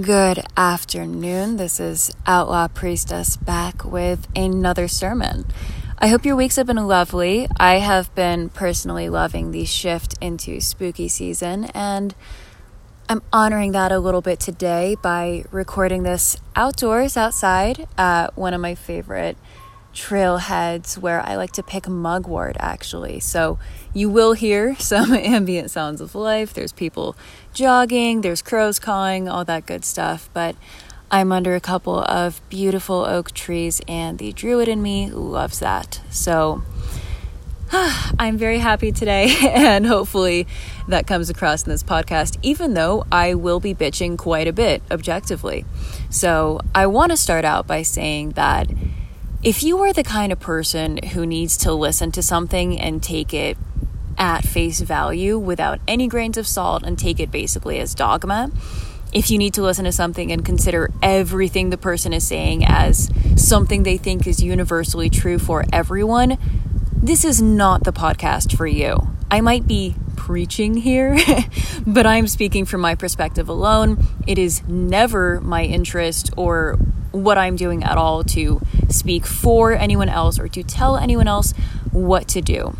Good afternoon. This is Outlaw Priestess back with another sermon. I hope your weeks have been lovely. I have been personally loving the shift into spooky season, and I'm honoring that a little bit today by recording this outdoors outside at one of my favorite trailheads where I like to pick mugwort actually. So you will hear some ambient sounds of life. There's people jogging, there's crows cawing, all that good stuff. But I'm under a couple of beautiful oak trees, and the druid in me loves that. So I'm very happy today, and hopefully that comes across in this podcast, even though I will be bitching quite a bit objectively. So I want to start out by saying that if you are the kind of person who needs to listen to something and take it at face value without any grains of salt and take it basically as dogma, if you need to listen to something and consider everything the person is saying as something they think is universally true for everyone, this is not the podcast for you. I might be preaching here, but I'm speaking from my perspective alone. It is never my interest or what I'm doing at all to speak for anyone else or to tell anyone else what to do.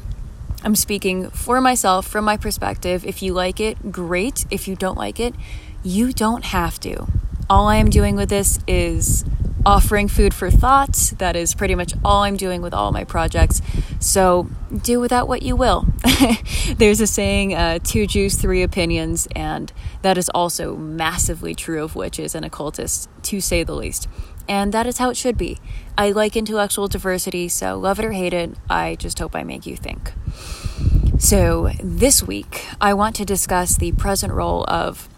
I'm speaking for myself from my perspective. If you like it, great. If you don't like it, you don't have to. All I am doing with this is offering food for thought. That is pretty much all I'm doing with all my projects. So do with that what you will. There's a saying, uh, two Jews, three opinions, and that is also massively true of witches and occultists, to say the least. And that is how it should be. I like intellectual diversity, so love it or hate it, I just hope I make you think. So, this week, I want to discuss the present role of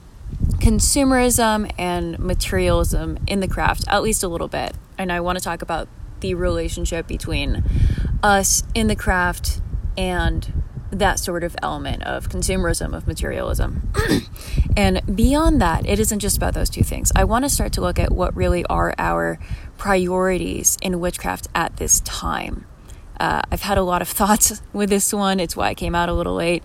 consumerism and materialism in the craft, at least a little bit. And I want to talk about the relationship between us in the craft and that sort of element of consumerism, of materialism. and beyond that, it isn't just about those two things. I want to start to look at what really are our priorities in witchcraft at this time. Uh, I've had a lot of thoughts with this one. It's why I came out a little late.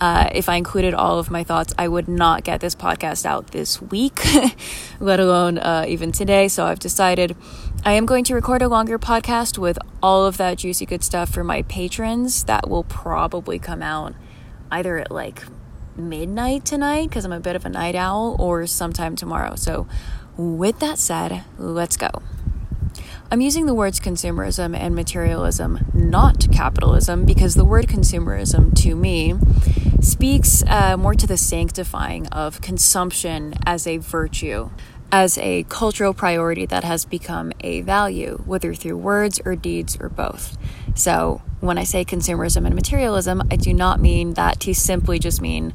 Uh, if I included all of my thoughts, I would not get this podcast out this week, let alone uh, even today. So I've decided I am going to record a longer podcast with all of that juicy good stuff for my patrons. That will probably come out either at like midnight tonight, because I'm a bit of a night owl, or sometime tomorrow. So, with that said, let's go. I'm using the words consumerism and materialism, not capitalism, because the word consumerism to me speaks uh, more to the sanctifying of consumption as a virtue, as a cultural priority that has become a value, whether through words or deeds or both. So, when I say consumerism and materialism, I do not mean that to simply just mean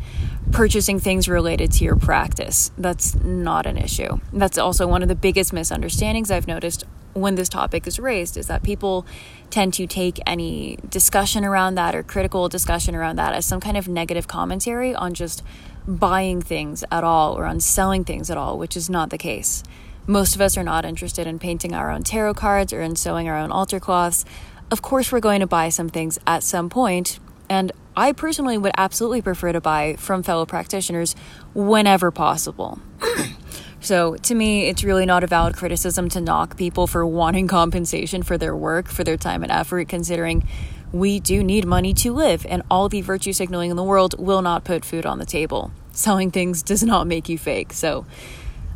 purchasing things related to your practice. That's not an issue. That's also one of the biggest misunderstandings I've noticed when this topic is raised is that people tend to take any discussion around that or critical discussion around that as some kind of negative commentary on just buying things at all or on selling things at all, which is not the case. Most of us are not interested in painting our own tarot cards or in sewing our own altar cloths. Of course, we're going to buy some things at some point, and I personally would absolutely prefer to buy from fellow practitioners whenever possible. So, to me, it's really not a valid criticism to knock people for wanting compensation for their work, for their time and effort, considering we do need money to live, and all the virtue signaling in the world will not put food on the table. Selling things does not make you fake. So,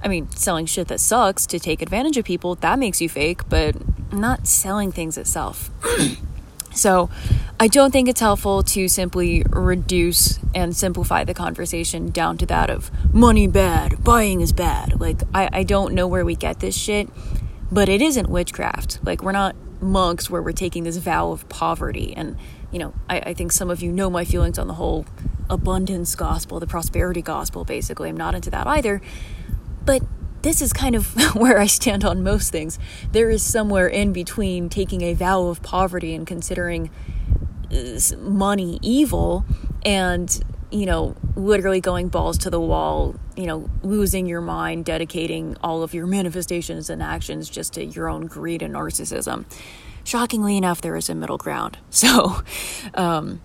I mean, selling shit that sucks to take advantage of people, that makes you fake, but not selling things itself. So I don't think it's helpful to simply reduce and simplify the conversation down to that of money bad, buying is bad. Like, I, I don't know where we get this shit, but it isn't witchcraft. Like, we're not monks where we're taking this vow of poverty. And, you know, I, I think some of you know my feelings on the whole abundance gospel, the prosperity gospel, basically. I'm not into that either. But this is kind of where I stand on most things. There is somewhere in between taking a vow of poverty and considering uh, money evil and, you know, literally going balls to the wall, you know, losing your mind, dedicating all of your manifestations and actions just to your own greed and narcissism. Shockingly enough, there is a middle ground. So, um,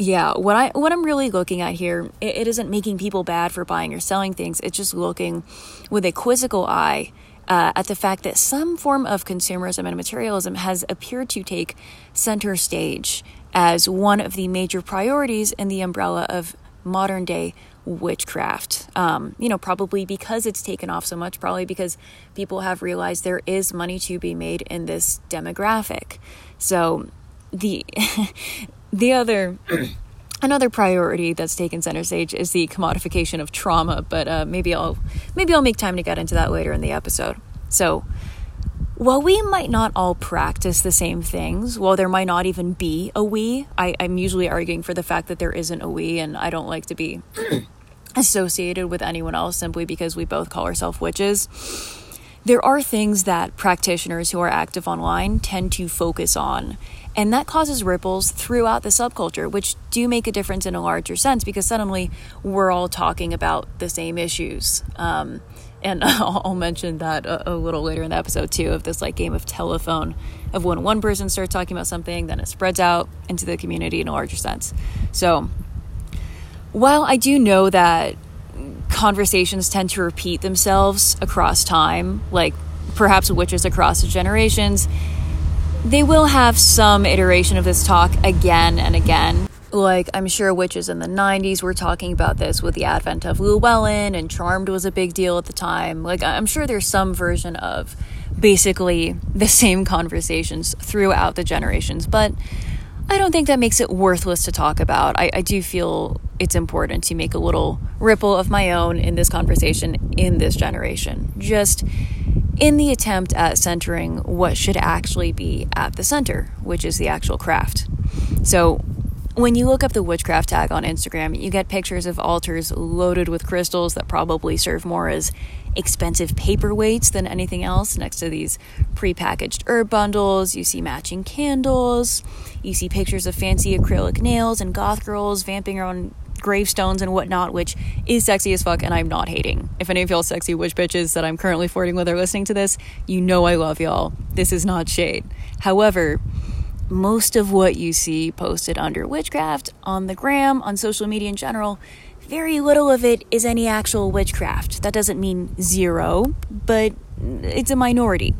yeah, what I what I'm really looking at here, it, it isn't making people bad for buying or selling things. It's just looking with a quizzical eye uh, at the fact that some form of consumerism and materialism has appeared to take center stage as one of the major priorities in the umbrella of modern day witchcraft. Um, you know, probably because it's taken off so much, probably because people have realized there is money to be made in this demographic. So the the other another priority that's taken center stage is the commodification of trauma, but uh, maybe I'll maybe I'll make time to get into that later in the episode. So while we might not all practice the same things, while there might not even be a we, I, I'm usually arguing for the fact that there isn't a we, and I don't like to be associated with anyone else simply because we both call ourselves witches. There are things that practitioners who are active online tend to focus on, and that causes ripples throughout the subculture, which do make a difference in a larger sense because suddenly we're all talking about the same issues. Um, and I'll mention that a, a, little later in the episode too of this like game of telephone of when one person starts talking about something then it spreads out into the community in a larger sense so while i do know that conversations tend to repeat themselves across time like perhaps witches across generations they will have some iteration of this talk again and again like I'm sure witches in the 90s were talking about this with the advent of Llewellyn and Charmed was a big deal at the time. Like I'm sure there's some version of basically the same conversations throughout the generations, but I don't think that makes it worthless to talk about. I, I do feel it's important to make a little ripple of my own in this conversation in this generation. Just in the attempt at centering what should actually be at the center, which is the actual craft. So, when you look up the witchcraft tag on Instagram, you get pictures of altars loaded with crystals that probably serve more as expensive paperweights than anything else next to these prepackaged herb bundles. You see matching candles. You see pictures of fancy acrylic nails and goth girls vamping around gravestones and whatnot, which is sexy as fuck, and I'm not hating. If any of y'all sexy witch bitches that I'm currently flirting with are listening to this, you know I love y'all. This is not shade. However, most of what you see posted under witchcraft on the gram, on social media in general, very little of it is any actual witchcraft. That doesn't mean zero, but it's a minority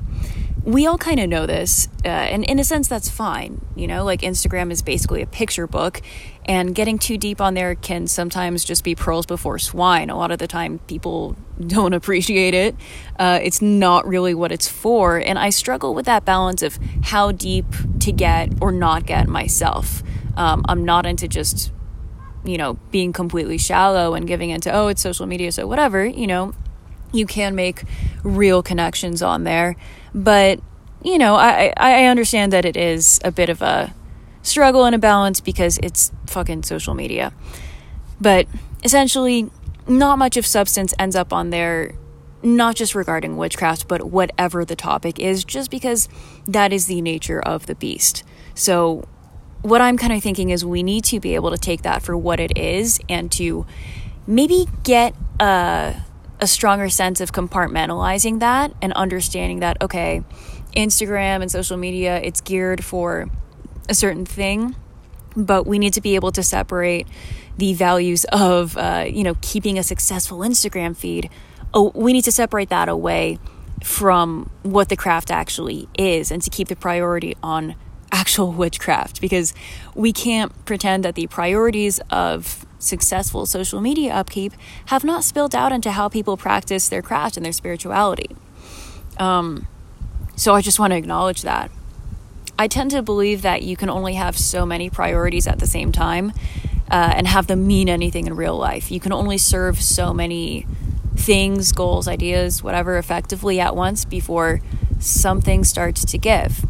we all kind of know this, uh, and in a sense, that's fine. You know, like Instagram is basically a picture book, and getting too deep on there can sometimes just be pearls before swine. A lot of the time, people don't appreciate it. Uh, it's not really what it's for, and I struggle with that balance of how deep to get or not get myself. Um, I'm not into just, you know, being completely shallow and giving into, oh, it's social media, so whatever, you know, you can make real connections on there. But, you know, I, I understand that it is a bit of a struggle and a balance because it's fucking social media. But essentially, not much of substance ends up on there, not just regarding witchcraft, but whatever the topic is, just because that is the nature of the beast. So, what I'm kind of thinking is we need to be able to take that for what it is and to maybe get a a stronger sense of compartmentalizing that and understanding that, okay, Instagram and social media, it's geared for a certain thing, but we need to be able to separate the values of, uh, you know, keeping a successful Instagram feed. Oh, we need to separate that away from what the craft actually is and to keep the priority on actual witchcraft because we can't pretend that the priorities of successful social media upkeep have not spilled out into how people practice their craft and their spirituality. Um, so I just want to acknowledge that. I tend to believe that you can only have so many priorities at the same time uh, and have them mean anything in real life. You can only serve so many things, goals, ideas, whatever, effectively at once before something starts to give.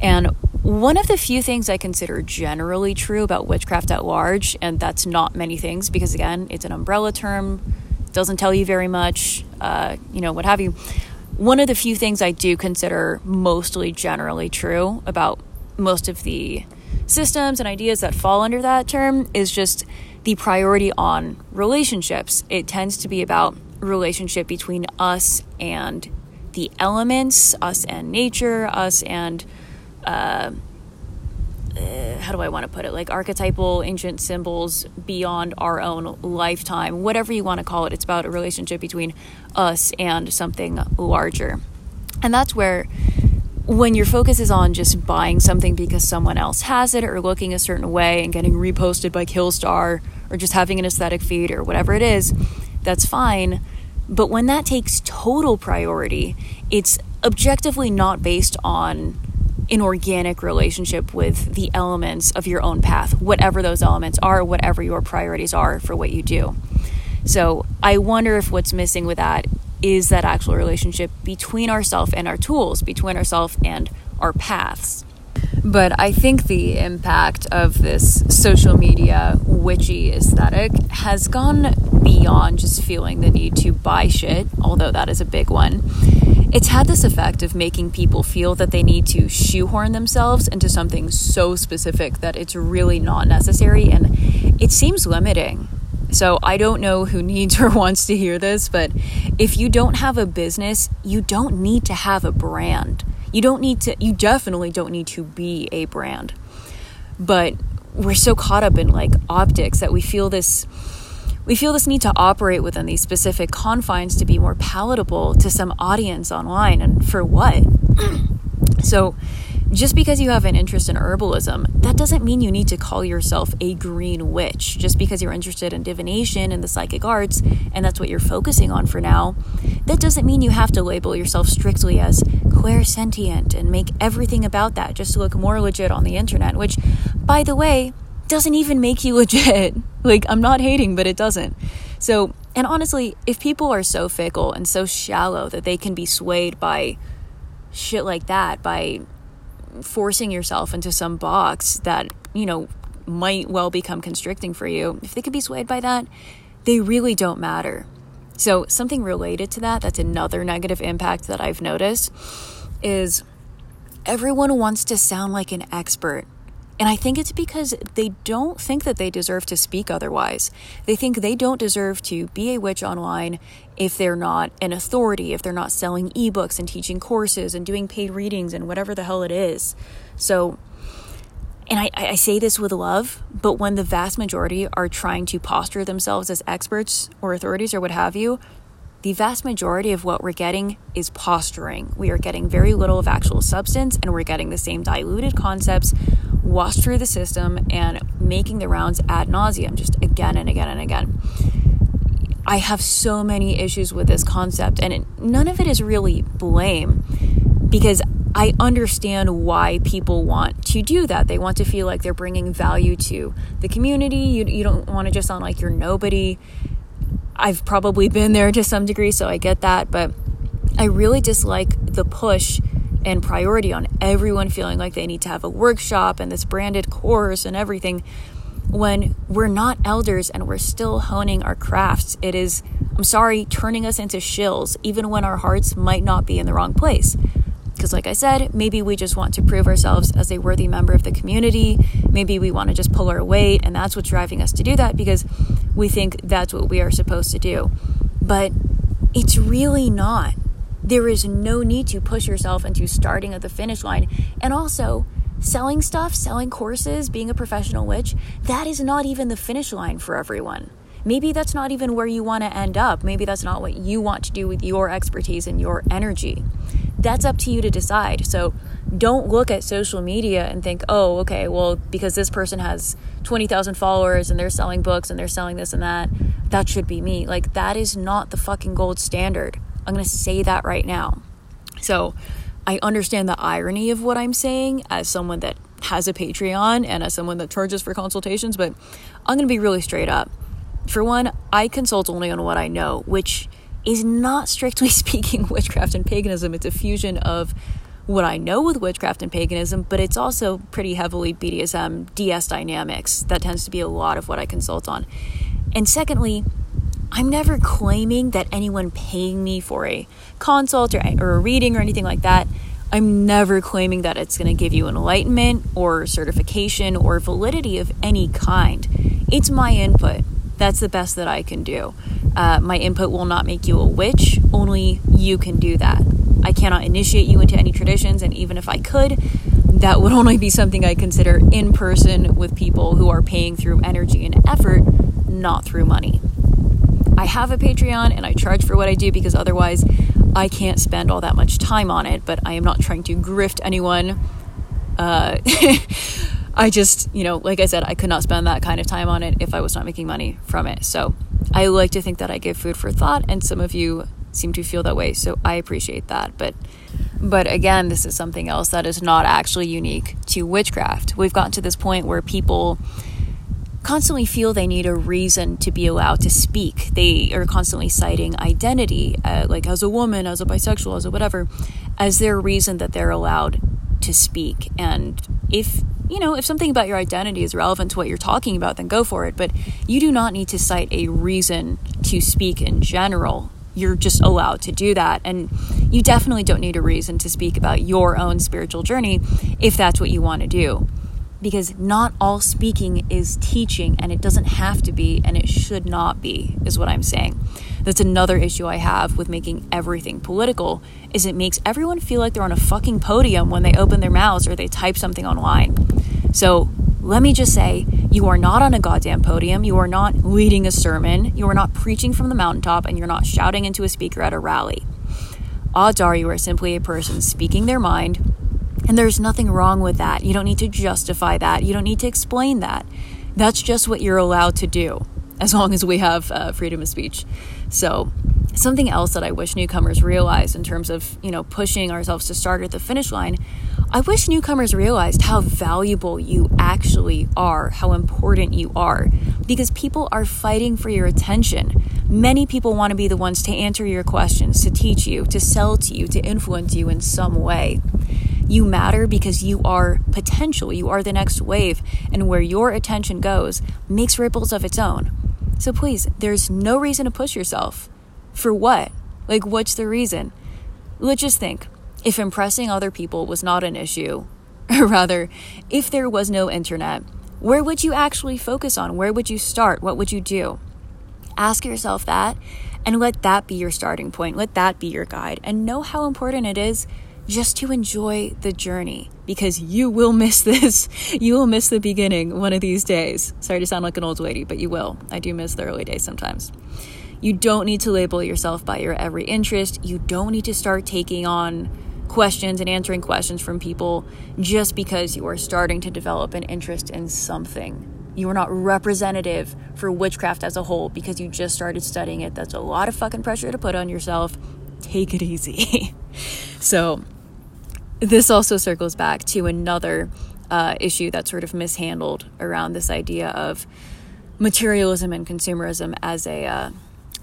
And one of the few things I consider generally true about witchcraft at large, and that's not many things because, again, it's an umbrella term, doesn't tell you very much, uh, you know, what have you. One of the few things I do consider mostly generally true about most of the systems and ideas that fall under that term is just the priority on relationships. It tends to be about relationship between us and the elements, us and nature, us and uh, uh, how do I want to put it? Like archetypal ancient symbols beyond our own lifetime, whatever you want to call it. It's about a relationship between us and something larger. And that's where when your focus is on just buying something because someone else has it or looking a certain way and getting reposted by Killstar or just having an aesthetic feed or whatever it is, that's fine. But when that takes total priority, it's objectively not based on an organic relationship with the elements of your own path, whatever those elements are, whatever your priorities are for what you do. So I wonder if what's missing with that is that actual relationship between ourselves and our tools, between ourselves and our paths. But I think the impact of this social media witchy aesthetic has gone beyond just feeling the need to buy shit, although that is a big one. It's had this effect of making people feel that they need to shoehorn themselves into something so specific that it's really not necessary and it seems limiting. So I don't know who needs or wants to hear this, but if you don't have a business, you don't need to have a brand. You don't need to, you definitely don't need to be a brand. But we're so caught up in like optics that we feel this we feel this need to operate within these specific confines to be more palatable to some audience online and for what so just because you have an interest in herbalism, that doesn't mean you need to call yourself a green witch. Just because you're interested in divination and the psychic arts, and that's what you're focusing on for now, that doesn't mean you have to label yourself strictly as clairsentient and make everything about that just to look more legit on the internet, which, by the way, doesn't even make you legit. like, I'm not hating, but it doesn't. So, and honestly, if people are so fickle and so shallow that they can be swayed by shit like that, by forcing yourself into some box that, you know, might well become constricting for you, if they could be swayed by that, they really don't matter. So, something related to that, that's another negative impact that I've noticed, is everyone wants to sound like an expert and I think it's because they don't think that they deserve to speak otherwise. They think they don't deserve to be a witch online if they're not an authority, if they're not selling ebooks and teaching courses and doing paid readings and whatever the hell it is. So, and I, I say this with love, but when the vast majority are trying to posture themselves as experts or authorities or what have you, the vast majority of what we're getting is posturing. We are getting very little of actual substance, and we're getting the same diluted concepts washed through the system and making the rounds ad nauseum, just again and again and again. I have so many issues with this concept, and it, none of it is really blame because I understand why people want to do that. They want to feel like they're bringing value to the community. You, you don't want to just sound like you're nobody. I've probably been there to some degree, so I get that, but I really dislike the push and priority on everyone feeling like they need to have a workshop and this branded course and everything when we're not elders and we're still honing our crafts. It is, I'm sorry, turning us into shills, even when our hearts might not be in the wrong place. Because, like I said, maybe we just want to prove ourselves as a worthy member of the community. Maybe we want to just pull our weight, and that's what's driving us to do that because we think that's what we are supposed to do. But it's really not. There is no need to push yourself into starting at the finish line. And also, selling stuff, selling courses, being a professional witch, that is not even the finish line for everyone. Maybe that's not even where you want to end up. Maybe that's not what you want to do with your expertise and your energy. That's up to you to decide. So don't look at social media and think, oh, okay, well, because this person has 20,000 followers and they're selling books and they're selling this and that, that should be me. Like, that is not the fucking gold standard. I'm going to say that right now. So I understand the irony of what I'm saying as someone that has a Patreon and as someone that charges for consultations, but I'm going to be really straight up. For one, I consult only on what I know, which is not strictly speaking witchcraft and paganism. It's a fusion of what I know with witchcraft and paganism, but it's also pretty heavily BDSM, DS dynamics. That tends to be a lot of what I consult on. And secondly, I'm never claiming that anyone paying me for a consult or, or a reading or anything like that. I'm never claiming that it's going to give you enlightenment or certification or validity of any kind. It's my input. That's the best that I can do. Uh, my input will not make you a witch, only you can do that. I cannot initiate you into any traditions, and even if I could, that would only be something I consider in person with people who are paying through energy and effort, not through money. I have a Patreon and I charge for what I do because otherwise I can't spend all that much time on it, but I am not trying to grift anyone. Uh, I just, you know, like I said, I could not spend that kind of time on it if I was not making money from it. So I like to think that I give food for thought, and some of you seem to feel that way. So I appreciate that. But but again, this is something else that is not actually unique to witchcraft. We've gotten to this point where people constantly feel they need a reason to be allowed to speak. They are constantly citing identity, uh, like as a woman, as a bisexual, as a whatever, as their reason that they're allowed to speak. And if you know, if something about your identity is relevant to what you're talking about, then go for it. But you do not need to cite a reason to speak in general. You're just allowed to do that. And you definitely don't need a reason to speak about your own spiritual journey if that's what you want to do because not all speaking is teaching and it doesn't have to be and it should not be is what i'm saying. That's another issue i have with making everything political is it makes everyone feel like they're on a fucking podium when they open their mouths or they type something online. So let me just say you are not on a goddamn podium you are not leading a sermon you are not preaching from the mountaintop and you're not shouting into a speaker at a rally. Odds are you are simply a person speaking their mind and there's nothing wrong with that. You don't need to justify that. You don't need to explain that. That's just what you're allowed to do as long as we have uh, freedom of speech. So, something else that I wish newcomers realized in terms of, you know, pushing ourselves to start at the finish line, I wish newcomers realized how valuable you actually are, how important you are, because people are fighting for your attention. Many people want to be the ones to answer your questions, to teach you, to sell to you, to influence you in some way. You matter because you are potential. You are the next wave. And where your attention goes makes ripples of its own. So please, there's no reason to push yourself. For what? Like, what's the reason? Let's just think if impressing other people was not an issue, or rather, if there was no internet, where would you actually focus on? Where would you start? What would you do? Ask yourself that and let that be your starting point. Let that be your guide and know how important it is just to enjoy the journey because you will miss this. You will miss the beginning one of these days. Sorry to sound like an old lady, but you will. I do miss the early days sometimes. You don't need to label yourself by your every interest. You don't need to start taking on questions and answering questions from people just because you are starting to develop an interest in something. You are not representative for witchcraft as a whole because you just started studying it. That's a lot of fucking pressure to put on yourself. Take it easy. so, this also circles back to another uh, issue that's sort of mishandled around this idea of materialism and consumerism as a uh,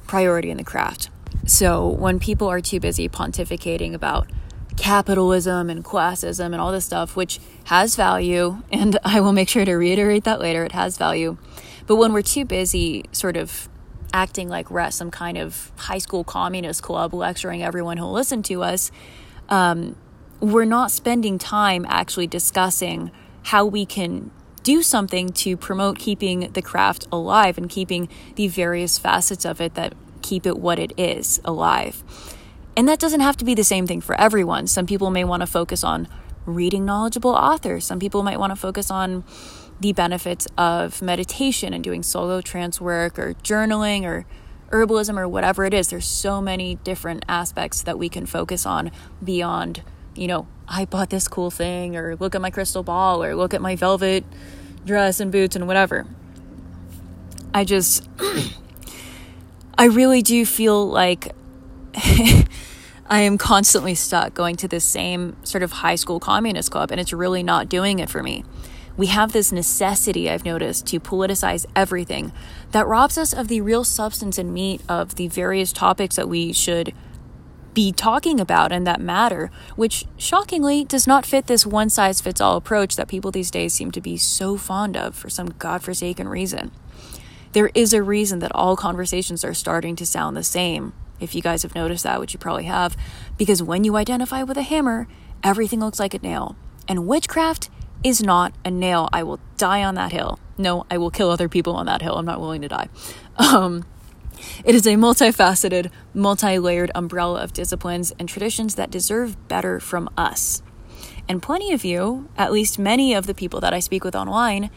priority in the craft. So, when people are too busy pontificating about capitalism and classism and all this stuff, which has value, and I will make sure to reiterate that later, it has value. But when we're too busy sort of acting like we're at some kind of high school communist club lecturing everyone who'll listen to us, um, we're not spending time actually discussing how we can do something to promote keeping the craft alive and keeping the various facets of it that keep it what it is alive. And that doesn't have to be the same thing for everyone. Some people may want to focus on reading knowledgeable authors, some people might want to focus on the benefits of meditation and doing solo trance work or journaling or herbalism or whatever it is. There's so many different aspects that we can focus on beyond you know, I bought this cool thing, or look at my crystal ball, or look at my velvet dress and boots and whatever. I just, I really do feel like I am constantly stuck going to this same sort of high school communist club, and it's really not doing it for me. We have this necessity, I've noticed, to politicize everything that robs us of the real substance and meat of the various topics that we should be talking about and that matter, which shockingly does not fit this one size fits all approach that people these days seem to be so fond of for some godforsaken reason. There is a reason that all conversations are starting to sound the same, if you guys have noticed that, which you probably have, because when you identify with a hammer, everything looks like a nail. And witchcraft is not a nail. I will die on that hill. No, I will kill other people on that hill. I'm not willing to die. Um, it is a multifaceted, multi layered umbrella of disciplines and traditions that deserve better from us. And plenty of you, at least many of the people that I speak with online,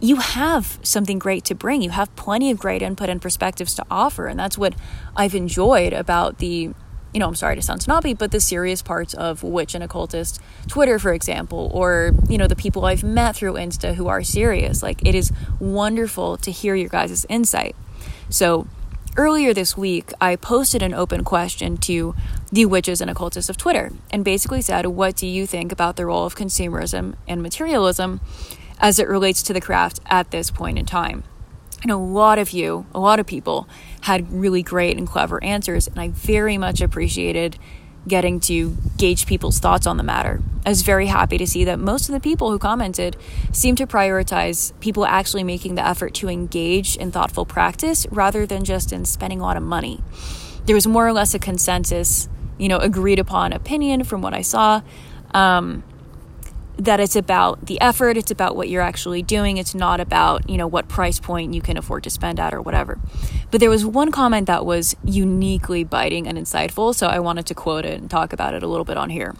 you have something great to bring. You have plenty of great input and perspectives to offer. And that's what I've enjoyed about the, you know, I'm sorry to sound snobby, but the serious parts of Witch and Occultist Twitter, for example, or, you know, the people I've met through Insta who are serious. Like, it is wonderful to hear your guys' insight. So, earlier this week, I posted an open question to the witches and occultists of Twitter and basically said, What do you think about the role of consumerism and materialism? as it relates to the craft at this point in time. And a lot of you, a lot of people, had really great and clever answers, and I very much appreciated getting to gauge people's thoughts on the matter. I was very happy to see that most of the people who commented seemed to prioritize people actually making the effort to engage in thoughtful practice rather than just in spending a lot of money. There was more or less a consensus, you know, agreed upon opinion from what I saw. Um, that it's about the effort, it's about what you're actually doing, it's not about, you know, what price point you can afford to spend at or whatever. But there was one comment that was uniquely biting and insightful, so I wanted to quote it and talk about it a little bit on here.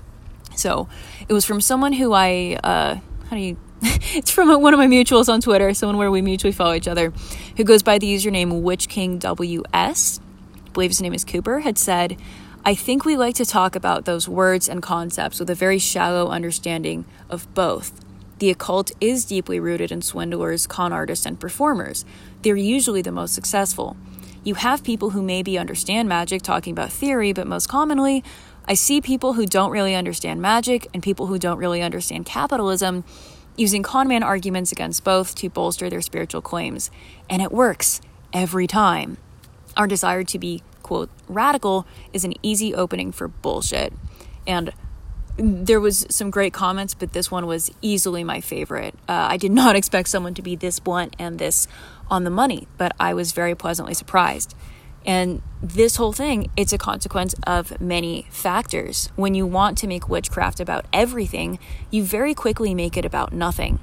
So it was from someone who I, uh, how do you, it's from one of my mutuals on Twitter, someone where we mutually follow each other, who goes by the username Witch WitchKingWS. I believe his name is Cooper, had said, I think we like to talk about those words and concepts with a very shallow understanding of both. The occult is deeply rooted in swindlers, con artists, and performers. They're usually the most successful. You have people who maybe understand magic talking about theory, but most commonly, I see people who don't really understand magic and people who don't really understand capitalism using conman arguments against both to bolster their spiritual claims. And it works every time. Our desire to be quote radical is an easy opening for bullshit. And there was some great comments, but this one was easily my favorite. Uh, I did not expect someone to be this blunt and this on the money, but I was very pleasantly surprised. And this whole thing, it's a consequence of many factors. When you want to make witchcraft about everything, you very quickly make it about nothing.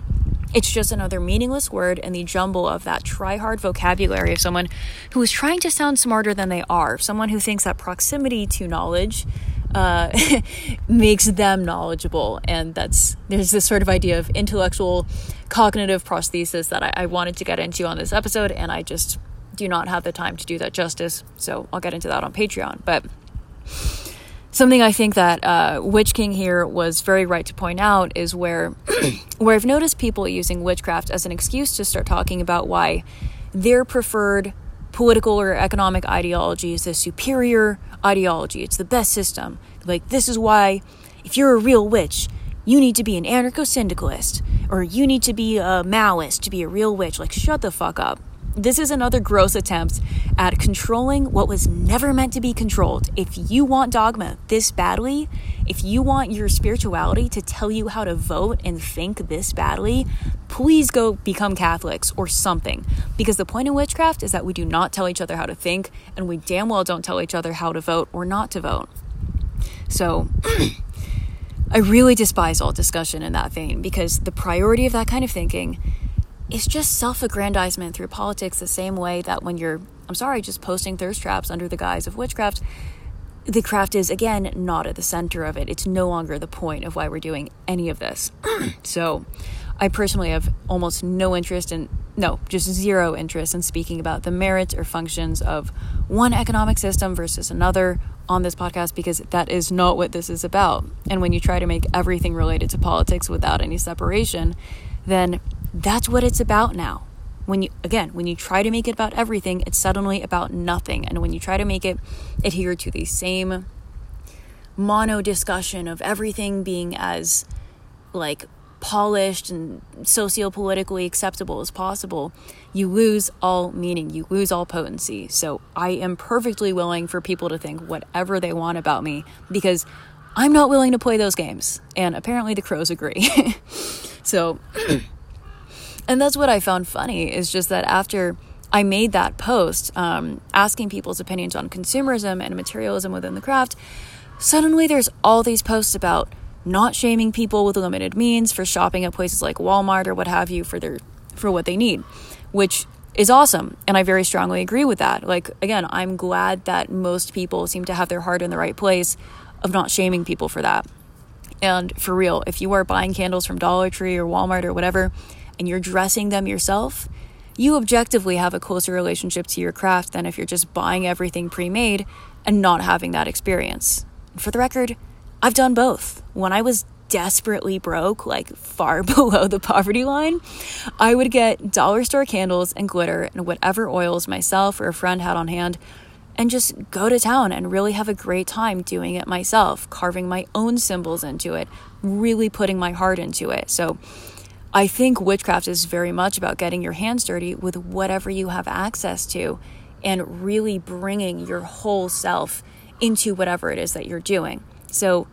It's just another meaningless word in the jumble of that try hard vocabulary of someone who is trying to sound smarter than they are, someone who thinks that proximity to knowledge uh, makes them knowledgeable. And that's there's this sort of idea of intellectual cognitive prosthesis that I, I wanted to get into on this episode, and I just do not have the time to do that justice. So I'll get into that on Patreon. But something I think that uh, Witch King here was very right to point out is where where I've noticed people using witchcraft as an excuse to start talking about why their preferred political or economic ideology is the superior ideology. It's the best system. Like this is why if you're a real witch, you need to be an anarcho syndicalist or you need to be a Maoist to be a real witch. Like shut the fuck up. This is another gross attempt at controlling what was never meant to be controlled. If you want dogma this badly, if you want your spirituality to tell you how to vote and think this badly, please go become Catholics or something. Because the point of witchcraft is that we do not tell each other how to think, and we damn well don't tell each other how to vote or not to vote. So, I really despise all discussion in that vein because the priority of that kind of thinking it's just self aggrandizement through politics, the same way that when you're, I'm sorry, just posting thirst traps under the guise of witchcraft, the craft is, again, not at the center of it. It's no longer the point of why we're doing any of this. so, I personally have almost no interest in, no, just zero interest in speaking about the merits or functions of one economic system versus another on this podcast because that is not what this is about. And when you try to make everything related to politics without any separation, then that's what it's about now. When you, again, when you try to make it about everything, it's suddenly about nothing. And when you try to make it adhere to the same mono discussion of everything being as like polished and socio-politically acceptable as possible, you lose all meaning, you lose all potency. So I am perfectly willing for people to think whatever they want about me because I'm not willing to play those games. And apparently the crows agree. so And that's what I found funny is just that after I made that post um, asking people's opinions on consumerism and materialism within the craft, suddenly there's all these posts about not shaming people with limited means for shopping at places like Walmart or what have you for their for what they need, which is awesome. And I very strongly agree with that. Like, again, I'm glad that most people seem to have their heart in the right place of not shaming people for that. And for real, if you are buying candles from Dollar Tree or Walmart or whatever, and you're dressing them yourself, you objectively have a closer relationship to your craft than if you're just buying everything pre made and not having that experience. For the record, I've done both. When I was desperately broke, like far below the poverty line, I would get dollar store candles and glitter and whatever oils myself or a friend had on hand and just go to town and really have a great time doing it myself, carving my own symbols into it, really putting my heart into it. So I think witchcraft is very much about getting your hands dirty with whatever you have access to and really bringing your whole self into whatever it is that you're doing. So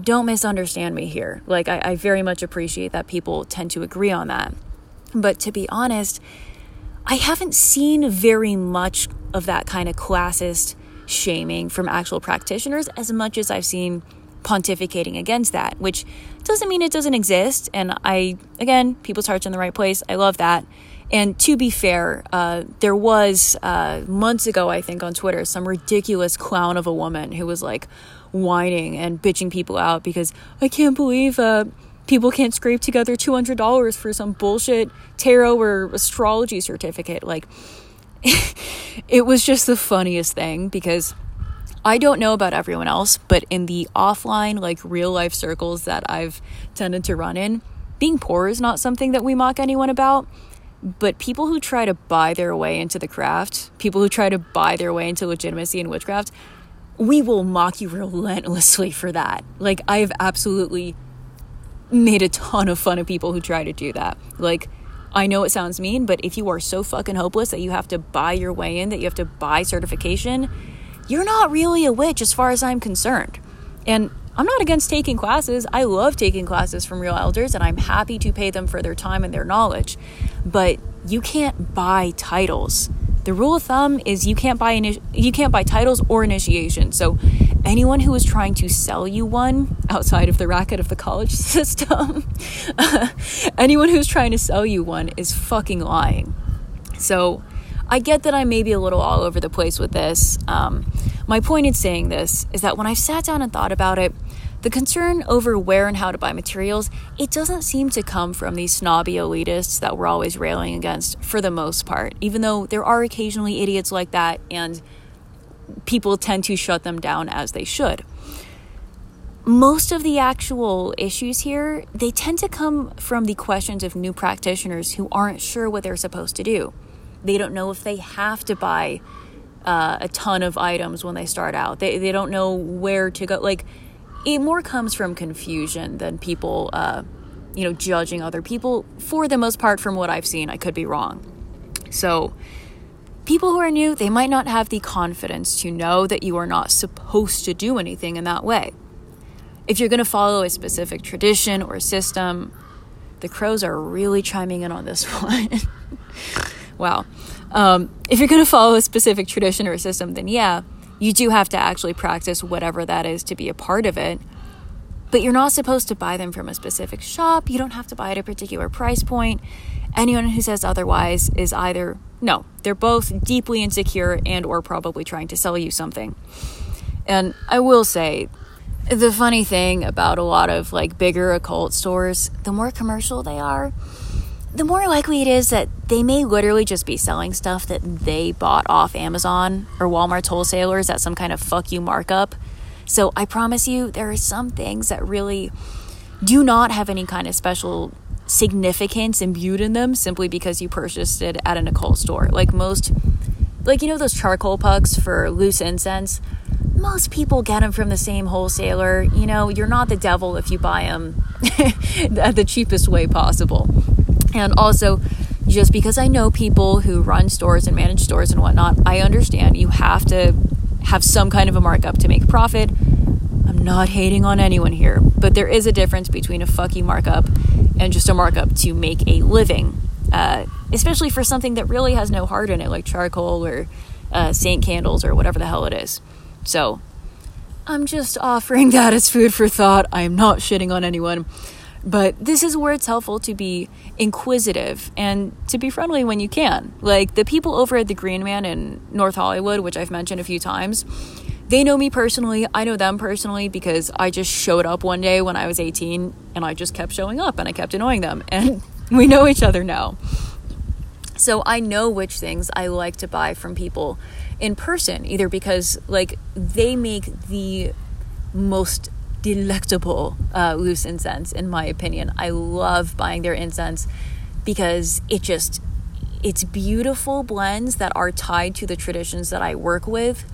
don't misunderstand me here. Like, I, I very much appreciate that people tend to agree on that. But to be honest, I haven't seen very much of that kind of classist shaming from actual practitioners as much as I've seen pontificating against that, which doesn't mean it doesn't exist. And I, again, people's hearts in the right place. I love that. And to be fair, uh, there was uh, months ago, I think, on Twitter, some ridiculous clown of a woman who was like, whining and bitching people out because I can't believe uh, people can't scrape together $200 for some bullshit tarot or astrology certificate. Like, it was just the funniest thing because I don't know about everyone else, but in the offline, like real life circles that I've tended to run in, being poor is not something that we mock anyone about. But people who try to buy their way into the craft, people who try to buy their way into legitimacy in witchcraft, we will mock you relentlessly for that. Like, I've absolutely made a ton of fun of people who try to do that. Like, I know it sounds mean, but if you are so fucking hopeless that you have to buy your way in, that you have to buy certification, you're not really a witch as far as I'm concerned. And I'm not against taking classes. I love taking classes from real elders and I'm happy to pay them for their time and their knowledge. But you can't buy titles. The rule of thumb is you can't buy initi- you can't buy titles or initiation. So anyone who is trying to sell you one outside of the racket of the college system, anyone who's trying to sell you one is fucking lying. So I get that I may be a little all over the place with this. Um, my point in saying this is that when I've sat down and thought about it, the concern over where and how to buy materials, it doesn't seem to come from these snobby elitists that we're always railing against for the most part, even though there are occasionally idiots like that and people tend to shut them down as they should. Most of the actual issues here, they tend to come from the questions of new practitioners who aren't sure what they're supposed to do. They don't know if they have to buy uh, a ton of items when they start out. They, they don't know where to go. Like, it more comes from confusion than people, uh, you know, judging other people. For the most part, from what I've seen, I could be wrong. So, people who are new, they might not have the confidence to know that you are not supposed to do anything in that way. If you're going to follow a specific tradition or system, the crows are really chiming in on this one. Wow. Um, if you're going to follow a specific tradition or system, then yeah, you do have to actually practice whatever that is to be a part of it. But you're not supposed to buy them from a specific shop. You don't have to buy at a particular price point. Anyone who says otherwise is either no, they're both deeply insecure and or probably trying to sell you something. And I will say the funny thing about a lot of like bigger occult stores, the more commercial they are, the more likely it is that they may literally just be selling stuff that they bought off Amazon or Walmart's wholesalers at some kind of fuck you markup. So I promise you, there are some things that really do not have any kind of special significance imbued in them simply because you purchased it at an occult store. Like most, like you know, those charcoal pucks for loose incense. Most people get them from the same wholesaler. You know, you're not the devil if you buy them the cheapest way possible. And also, just because I know people who run stores and manage stores and whatnot, I understand you have to have some kind of a markup to make profit. I'm not hating on anyone here, but there is a difference between a fucky markup and just a markup to make a living, uh, especially for something that really has no heart in it, like charcoal or uh, saint candles or whatever the hell it is. So, I'm just offering that as food for thought. I am not shitting on anyone But this is where it's helpful to be inquisitive and to be friendly when you can. Like the people over at the Green Man in North Hollywood, which I've mentioned a few times, they know me personally. I know them personally because I just showed up one day when I was 18 and I just kept showing up and I kept annoying them. And we know each other now. So I know which things I like to buy from people in person, either because like they make the most delectable uh, loose incense, in my opinion. I love buying their incense because it just it's beautiful blends that are tied to the traditions that I work with.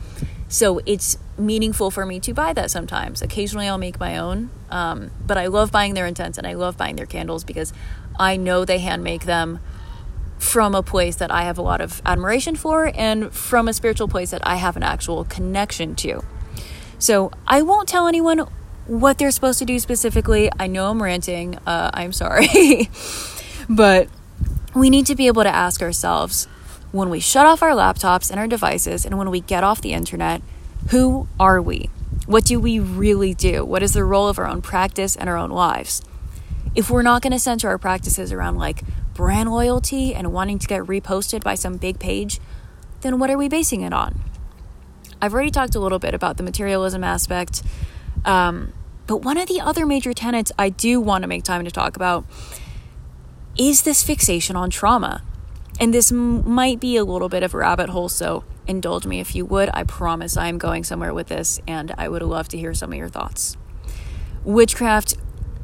So it's meaningful for me to buy that sometimes. Occasionally I'll make my own, um, but I love buying their incense and I love buying their candles because I know they hand make them from a place that I have a lot of admiration for and from a spiritual place that I have an actual connection to. So I won't tell anyone what they're supposed to do specifically. I know I'm ranting. Uh, I'm sorry. but we need to be able to ask ourselves when we shut off our laptops and our devices and when we get off the internet, who are we? What do we really do? What is the role of our own practice and our own lives? If we're not going to center our practices around like brand loyalty and wanting to get reposted by some big page, then what are we basing it on? I've already talked a little bit about the materialism aspect, um, but one of the other major tenets I do want to make time to talk about is this fixation on trauma. And this m- might be a little bit of a rabbit hole, so indulge me if you would. I promise I am going somewhere with this, and I would love to hear some of your thoughts. Witchcraft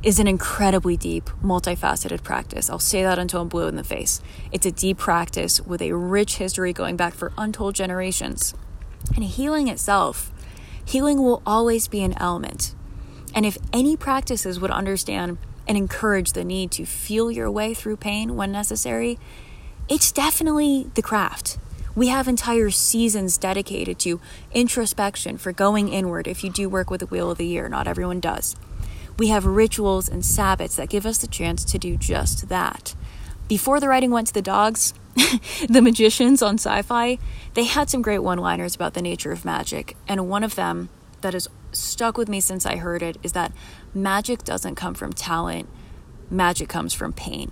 is an incredibly deep, multifaceted practice. I'll say that until I'm blue in the face. It's a deep practice with a rich history going back for untold generations. And healing itself, healing will always be an element. And if any practices would understand and encourage the need to feel your way through pain when necessary, it's definitely the craft. We have entire seasons dedicated to introspection for going inward if you do work with the Wheel of the Year. Not everyone does. We have rituals and Sabbats that give us the chance to do just that. Before the writing went to the dogs, the magicians on Syfy, they had some great one liners about the nature of magic. And one of them that has stuck with me since I heard it is that magic doesn't come from talent, magic comes from pain.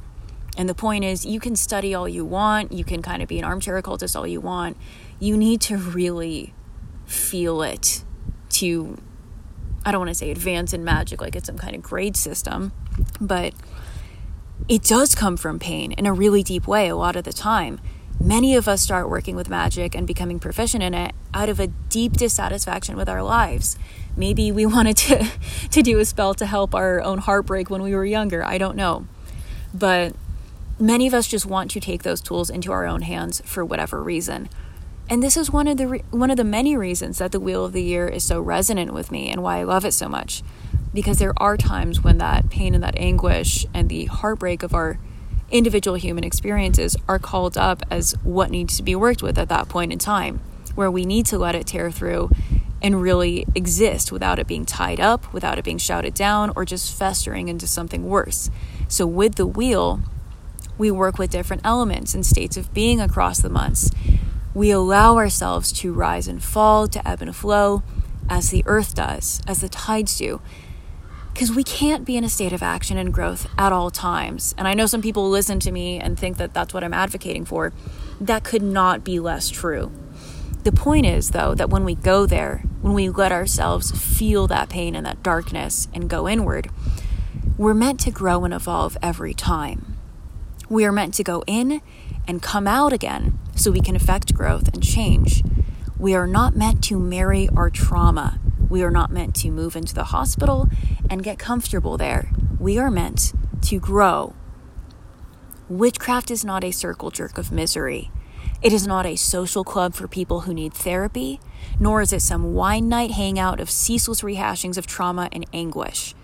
And the point is, you can study all you want, you can kind of be an armchair occultist all you want. You need to really feel it to I don't want to say advance in magic like it's some kind of grade system, but it does come from pain in a really deep way a lot of the time. Many of us start working with magic and becoming proficient in it out of a deep dissatisfaction with our lives. Maybe we wanted to, to do a spell to help our own heartbreak when we were younger. I don't know. But many of us just want to take those tools into our own hands for whatever reason. And this is one of the re- one of the many reasons that the wheel of the year is so resonant with me and why I love it so much. Because there are times when that pain and that anguish and the heartbreak of our individual human experiences are called up as what needs to be worked with at that point in time, where we need to let it tear through and really exist without it being tied up, without it being shouted down, or just festering into something worse. So, with the wheel, we work with different elements and states of being across the months we allow ourselves to rise and fall, to ebb and flow, as the earth does, as the tides do. Because we can't be in a state of action and growth at all times. And I know some people listen to me and think that that's what I'm advocating for. That could not be less true. The point is, though, that when we go there, when we let ourselves feel that pain and that darkness and go inward, we're meant to grow and evolve every time. We are meant to go in and come out again so we can affect growth and change. We are not meant to marry our trauma. We are not meant to move into the hospital and get comfortable there. We are meant to grow. Witchcraft is not a circle jerk of misery. It is not a social club for people who need therapy, nor is it some wine night hangout of ceaseless rehashings of trauma and anguish.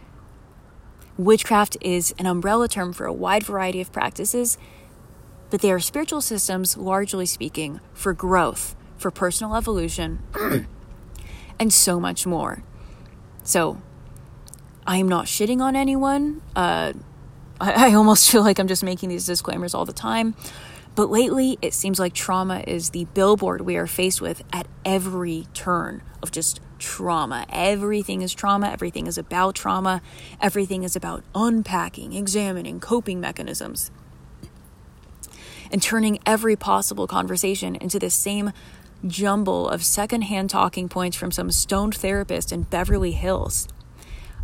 Witchcraft is an umbrella term for a wide variety of practices but they are spiritual systems, largely speaking, for growth, for personal evolution, and so much more. So, I am not shitting on anyone. Uh, I, I almost feel like I'm just making these disclaimers all the time. But lately, it seems like trauma is the billboard we are faced with at every turn of just trauma. Everything is trauma. Everything is about trauma. Everything is about unpacking, examining, coping mechanisms, and turning every possible conversation into the same jumble of secondhand talking points from some stoned therapist in Beverly Hills.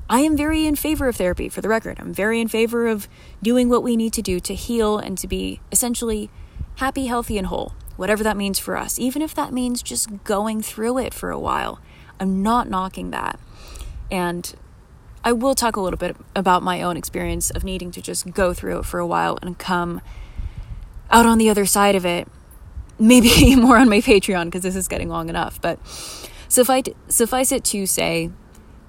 I am very in favor of therapy, for the record. I'm very in favor of doing what we need to do to heal and to be essentially happy, healthy, and whole, whatever that means for us, even if that means just going through it for a while. I'm not knocking that. And I will talk a little bit about my own experience of needing to just go through it for a while and come out on the other side of it. Maybe more on my Patreon because this is getting long enough. But suffice, suffice it to say,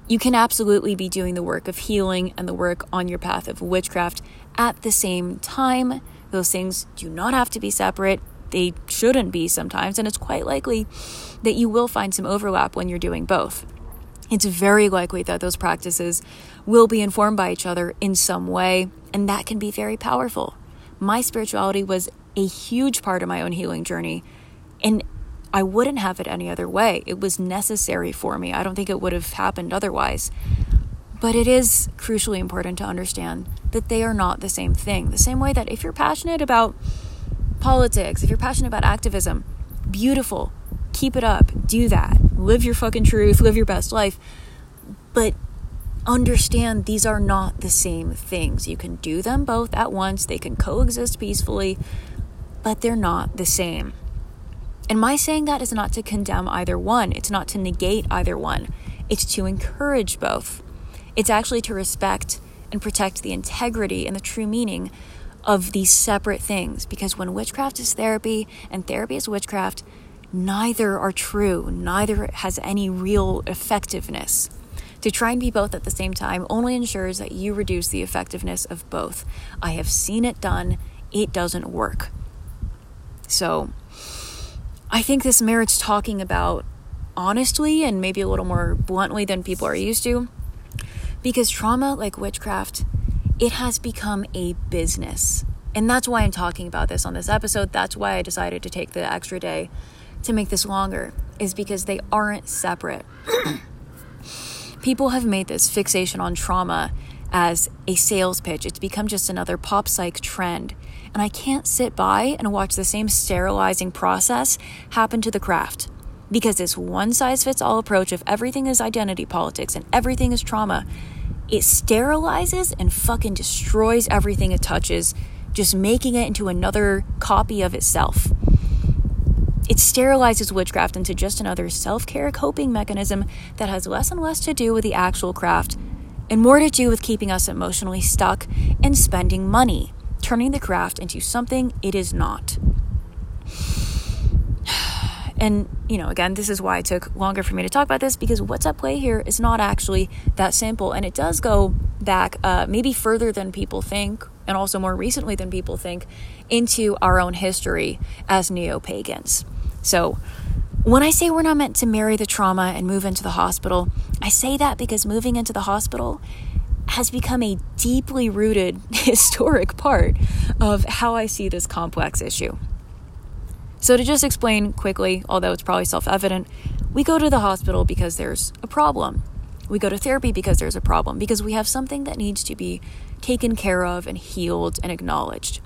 you can absolutely be doing the work of healing and the work on your path of witchcraft at the same time. Those things do not have to be separate. They shouldn't be sometimes, and it's quite likely that you will find some overlap when you're doing both. It's very likely that those practices will be informed by each other in some way, and that can be very powerful. My spirituality was a huge part of my own healing journey, and I wouldn't have it any other way. It was necessary for me. I don't think it would have happened otherwise. But it is crucially important to understand that they are not the same thing. The same way that if you're passionate about politics, if you're passionate about activism, beautiful. Keep it up. Do that. Live your fucking truth. Live your best life. But understand these are not the same things. You can do them both at once, they can coexist peacefully, but they're not the same. And my saying that is not to condemn either one, it's not to negate either one, it's to encourage both. It's actually to respect and protect the integrity and the true meaning of these separate things. Because when witchcraft is therapy and therapy is witchcraft, neither are true, neither has any real effectiveness. To try and be both at the same time only ensures that you reduce the effectiveness of both. I have seen it done, it doesn't work. So, I think this merits talking about honestly and maybe a little more bluntly than people are used to. Because trauma, like witchcraft, it has become a business. And that's why I'm talking about this on this episode. That's why I decided to take the extra day to make this longer, is because they aren't separate. People have made this fixation on trauma as a sales pitch. It's become just another pop psych trend and I can't sit by and watch the same sterilizing process happen to the craft. Because this one size fits all approach of everything is identity politics and everything is trauma, it sterilizes and fucking destroys everything it touches, just making it into another copy of itself. It sterilizes witchcraft into just another self care coping mechanism that has less and less to do with the actual craft and more to do with keeping us emotionally stuck and spending money turning the craft into something it is not. And, you know, again, this is why it took longer for me to talk about this because what's at play here is not actually that simple. And it does go back uh, maybe further than people think, and also more recently than people think, into our own history as neo pagans. So, when I say we're not meant to marry the trauma and move into the hospital, I say that because moving into the hospital has become a deeply rooted historic part of how I see this complex issue. So, to just explain quickly, although it's probably self evident, we go to the hospital because there's a problem. We go to therapy because there's a problem, because we have something that needs to be taken care of and healed and acknowledged.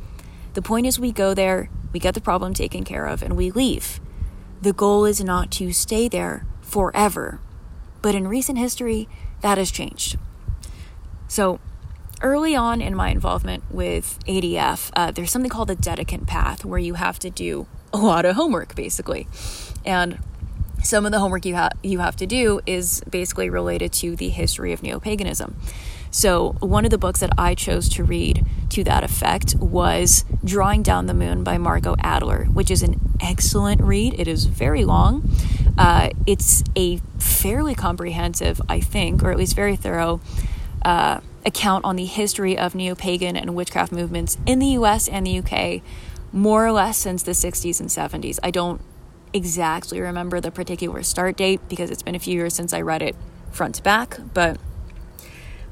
The point is, we go there, we get the problem taken care of, and we leave. The goal is not to stay there forever. But in recent history, that has changed. So, early on in my involvement with ADF, uh, there's something called the dedicant path where you have to do a lot of homework, basically. And some of the homework you, have you have to do is basically related to the history of neo paganism. So, one of the books that I chose to read to that effect was Drawing Down the Moon by Margot Adler, which is an excellent read. It is very long. Uh, it's a fairly comprehensive, I think, or at least very thorough uh, account on the history of neo pagan and witchcraft movements in the US and the UK, more or less since the 60s and 70s. I don't exactly remember the particular start date because it's been a few years since I read it front to back, but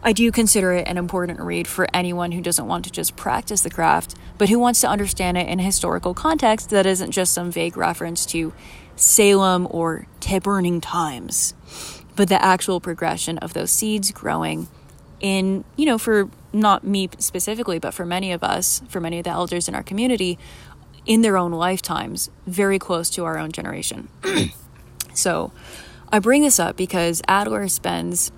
I do consider it an important read for anyone who doesn't want to just practice the craft, but who wants to understand it in a historical context that isn't just some vague reference to Salem or the Burning times. but the actual progression of those seeds growing in, you know, for not me specifically, but for many of us, for many of the elders in our community, in their own lifetimes, very close to our own generation. so I bring this up because Adler spends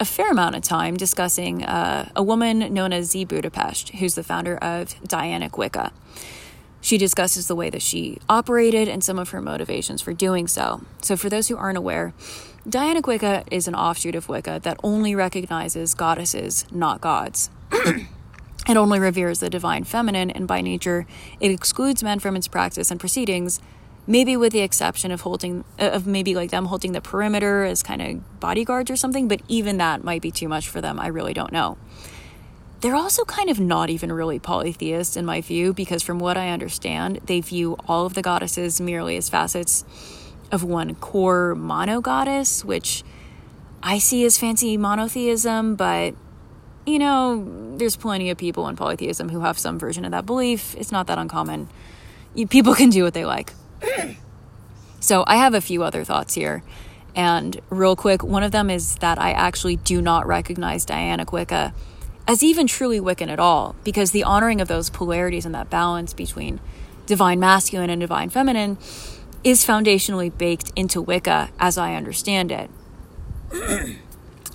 a fair amount of time discussing uh, a woman known as Z Budapest, who's the founder of Dianic Wicca. She discusses the way that she operated and some of her motivations for doing so. So, for those who aren't aware, Dianic Wicca is an offshoot of Wicca that only recognizes goddesses, not gods. it only reveres the divine feminine, and by nature, it excludes men from its practice and proceedings, maybe with the exception of holding, uh, of maybe like them holding the perimeter as kind of bodyguards or something, but even that might be too much for them. I really don't know. They're also kind of not even really polytheists in my view, because from what I understand, they view all of the goddesses merely as facets of one core mono goddess, which I see as fancy monotheism, but you know, there's plenty of people in polytheism who have some version of that belief. It's not that uncommon. People can do what they like. so, I have a few other thoughts here. And real quick, one of them is that I actually do not recognize Dianic Wicca as even truly Wiccan at all, because the honoring of those polarities and that balance between divine masculine and divine feminine is foundationally baked into Wicca as I understand it.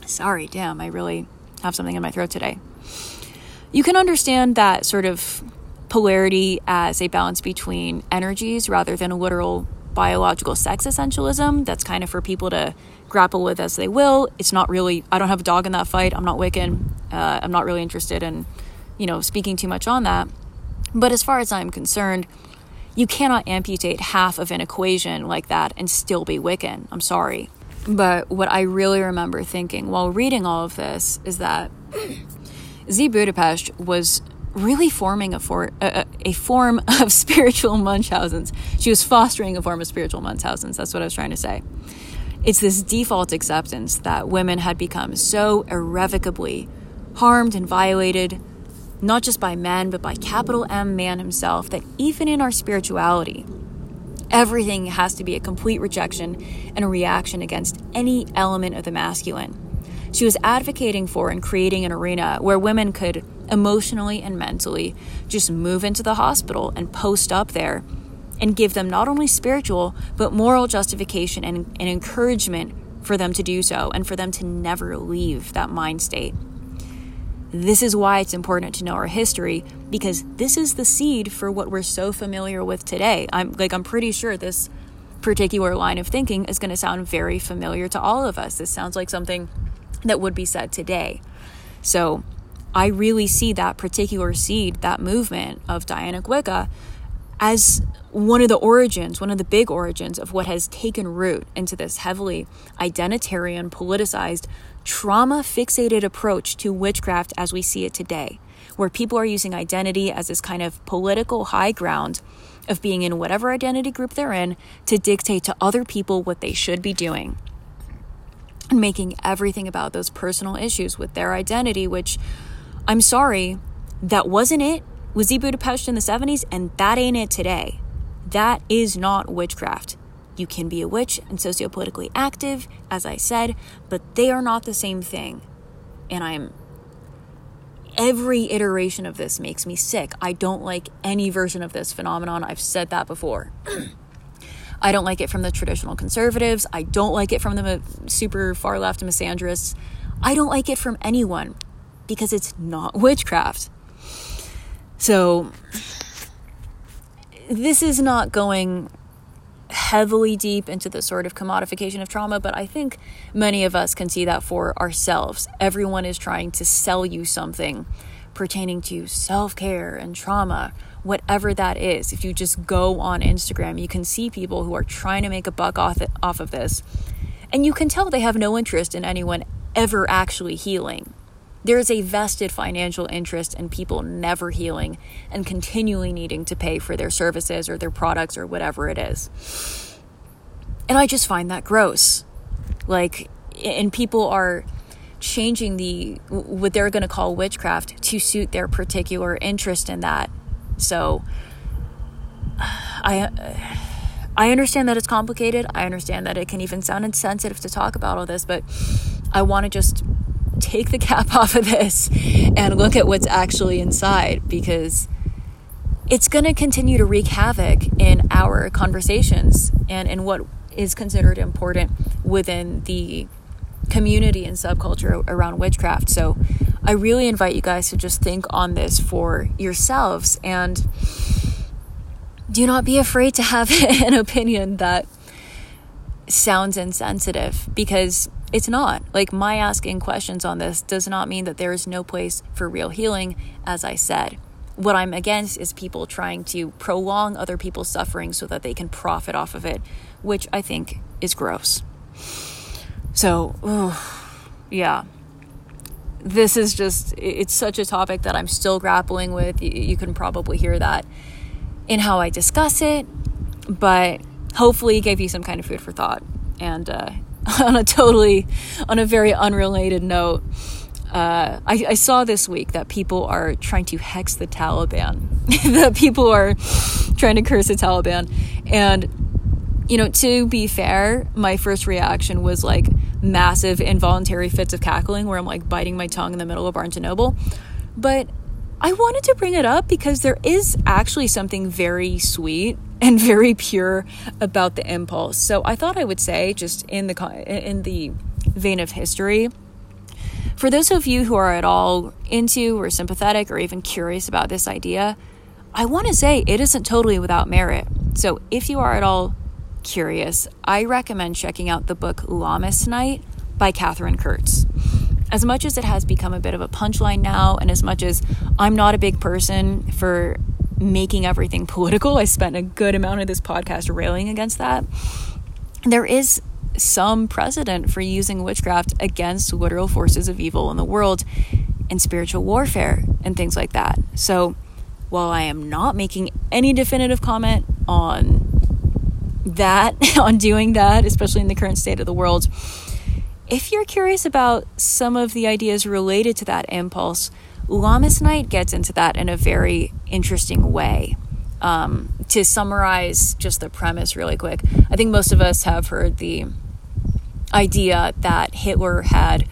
Sorry, damn, I really have something in my throat today. You can understand that sort of polarity as a balance between energies rather than a literal biological sex essentialism that's kind of for people to grapple with as they will. It's not really, I don't have a dog in that fight. I'm not Wiccan. Uh, I'm not really interested in, you know, speaking too much on that. But as far as I'm concerned, you cannot amputate half of an equation like that and still be Wiccan. I'm sorry. But what I really remember thinking while reading all of this is that Z Budapest was really forming a, for, a, a form of spiritual Munchausen's. She was fostering a form of spiritual Munchausen's. That's what I was trying to say. It's this default acceptance that women had become so irrevocably harmed and violated not just by men, but by capital M man himself, that even in our spirituality, everything has to be a complete rejection and a reaction against any element of the masculine. She was advocating for and creating an arena where women could emotionally and mentally just move into the hospital and post up there and give them not only spiritual, but moral justification and, and encouragement for them to do so and for them to never leave that mind state. This is why it's important to know our history because this is the seed for what we're so familiar with today. I'm like I'm pretty sure this particular line of thinking is going to sound very familiar to all of us. This sounds like something that would be said today. So, I really see that particular seed, that movement of Dianic Wicca as one of the origins, one of the big origins of what has taken root into this heavily identitarian, politicized trauma fixated approach to witchcraft as we see it today, where people are using identity as this kind of political high ground of being in whatever identity group they're in to dictate to other people what they should be doing. And making everything about those personal issues with their identity, which I'm sorry, that wasn't it with Z Budapest in the 70s, and that ain't it today. That is not witchcraft. You can be a witch and sociopolitically active, as I said, but they are not the same thing. And I'm. Every iteration of this makes me sick. I don't like any version of this phenomenon. I've said that before. I don't like it from the traditional conservatives. I don't like it from the super far left misandrists. I don't like it from anyone because it's not witchcraft. So, this is not going heavily deep into the sort of commodification of trauma, but I think many of us can see that for ourselves. Everyone is trying to sell you something pertaining to self care and trauma, whatever that is. If you just go on Instagram, you can see people who are trying to make a buck off, it, off of this, and you can tell they have no interest in anyone ever actually healing. There is a vested financial interest in people never healing and continually needing to pay for their services or their products or whatever it is. And I just find that gross. Like, and people are changing the what they're going to call witchcraft to suit their particular interest in that. So I I understand that it's complicated. I understand that it can even sound insensitive to talk about all this, but I want to just take the cap off of this and look at what's actually inside because it's going to continue to wreak havoc in our conversations and in what is considered important within the community and subculture around witchcraft. So I really invite you guys to just think on this for yourselves and do not be afraid to have an opinion that sounds insensitive because it's not. Like, my asking questions on this does not mean that there is no place for real healing, as I said. What I'm against is people trying to prolong other people's suffering so that they can profit off of it, which I think is gross. So, yeah. This is just, it's such a topic that I'm still grappling with. You, you can probably hear that in how I discuss it, but hopefully gave you some kind of food for thought. And uh, on a totally, on a very unrelated note, uh, I, I, saw this week that people are trying to hex the Taliban, that people are trying to curse the Taliban. And, you know, to be fair, my first reaction was like massive involuntary fits of cackling where I'm like biting my tongue in the middle of Barnes and Noble. But I wanted to bring it up because there is actually something very sweet and very pure about the impulse. So I thought I would say, just in the in the vein of history, for those of you who are at all into or sympathetic or even curious about this idea, I want to say it isn't totally without merit. So if you are at all curious, I recommend checking out the book Lammas Night by Katherine Kurtz as much as it has become a bit of a punchline now, and as much as I'm not a big person for making everything political, I spent a good amount of this podcast railing against that. There is some precedent for using witchcraft against literal forces of evil in the world and spiritual warfare and things like that. So, while I am not making any definitive comment on that, on doing that, especially in the current state of the world, if you're curious about some of the ideas related to that impulse, Lammas Night gets into that in a very interesting way. Um, to summarize just the premise really quick, I think most of us have heard the idea that Hitler had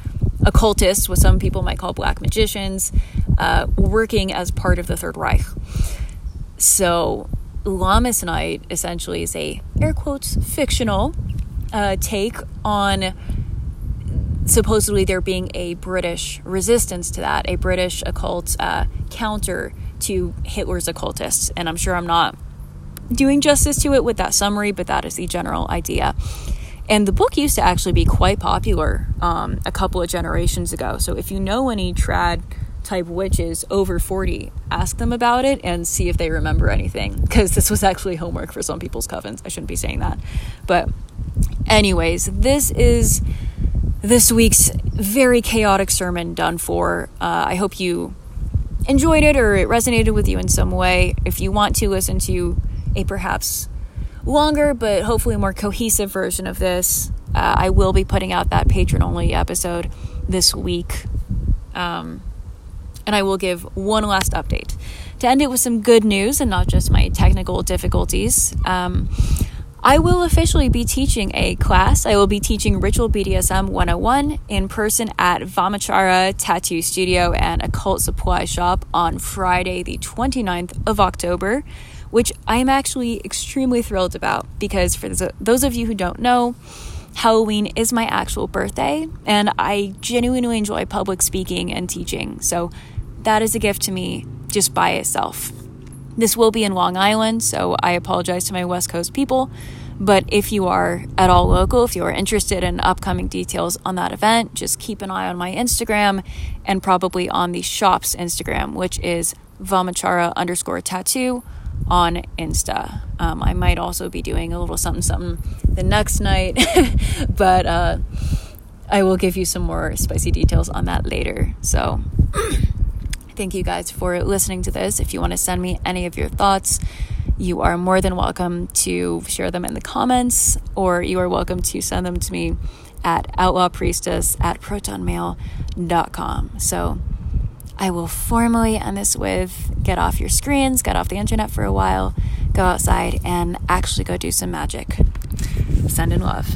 occultists, what some people might call black magicians, uh, working as part of the Third Reich. So, Night essentially is a air quotes fictional uh, take on supposedly there being a British resistance to that, a British occult uh, counter to Hitler's occultists. And I'm sure I'm not doing justice to it with that summary, but that is the general idea. And the book used to actually be quite popular um, a couple of generations ago. So if you know any trad type witches over 40, ask them about it and see if they remember anything. Because this was actually homework for some people's covens. I shouldn't be saying that. But, anyways, this is this week's very chaotic sermon done for. Uh, I hope you enjoyed it or it resonated with you in some way. If you want to listen to a perhaps longer but hopefully more cohesive version of this, uh, I will be putting out that Patreon only episode this week. Um, and I will give one last update. To end it with some good news and not just my technical difficulties. Um, I will officially be teaching a class. I will be teaching Ritual BDSM 101 in person at Vamachara Tattoo Studio and Occult Supply Shop on Friday, the 29th of October, which I'm actually extremely thrilled about because for those of you who don't know, Halloween is my actual birthday, and I genuinely enjoy public speaking and teaching. So that is a gift to me just by itself. This will be in Long Island, so I apologize to my West Coast people. But if you are at all local, if you are interested in upcoming details on that event, just keep an eye on my Instagram and probably on the shop's Instagram, which is Vamachara underscore tattoo on Insta. Um, I might also be doing a little something something the next night, but uh, I will give you some more spicy details on that later. So. Thank you guys for listening to this. If you want to send me any of your thoughts, you are more than welcome to share them in the comments, or you are welcome to send them to me at outlawpriestess at protonmail.com. So I will formally end this with get off your screens, get off the internet for a while, go outside and actually go do some magic. Send in love.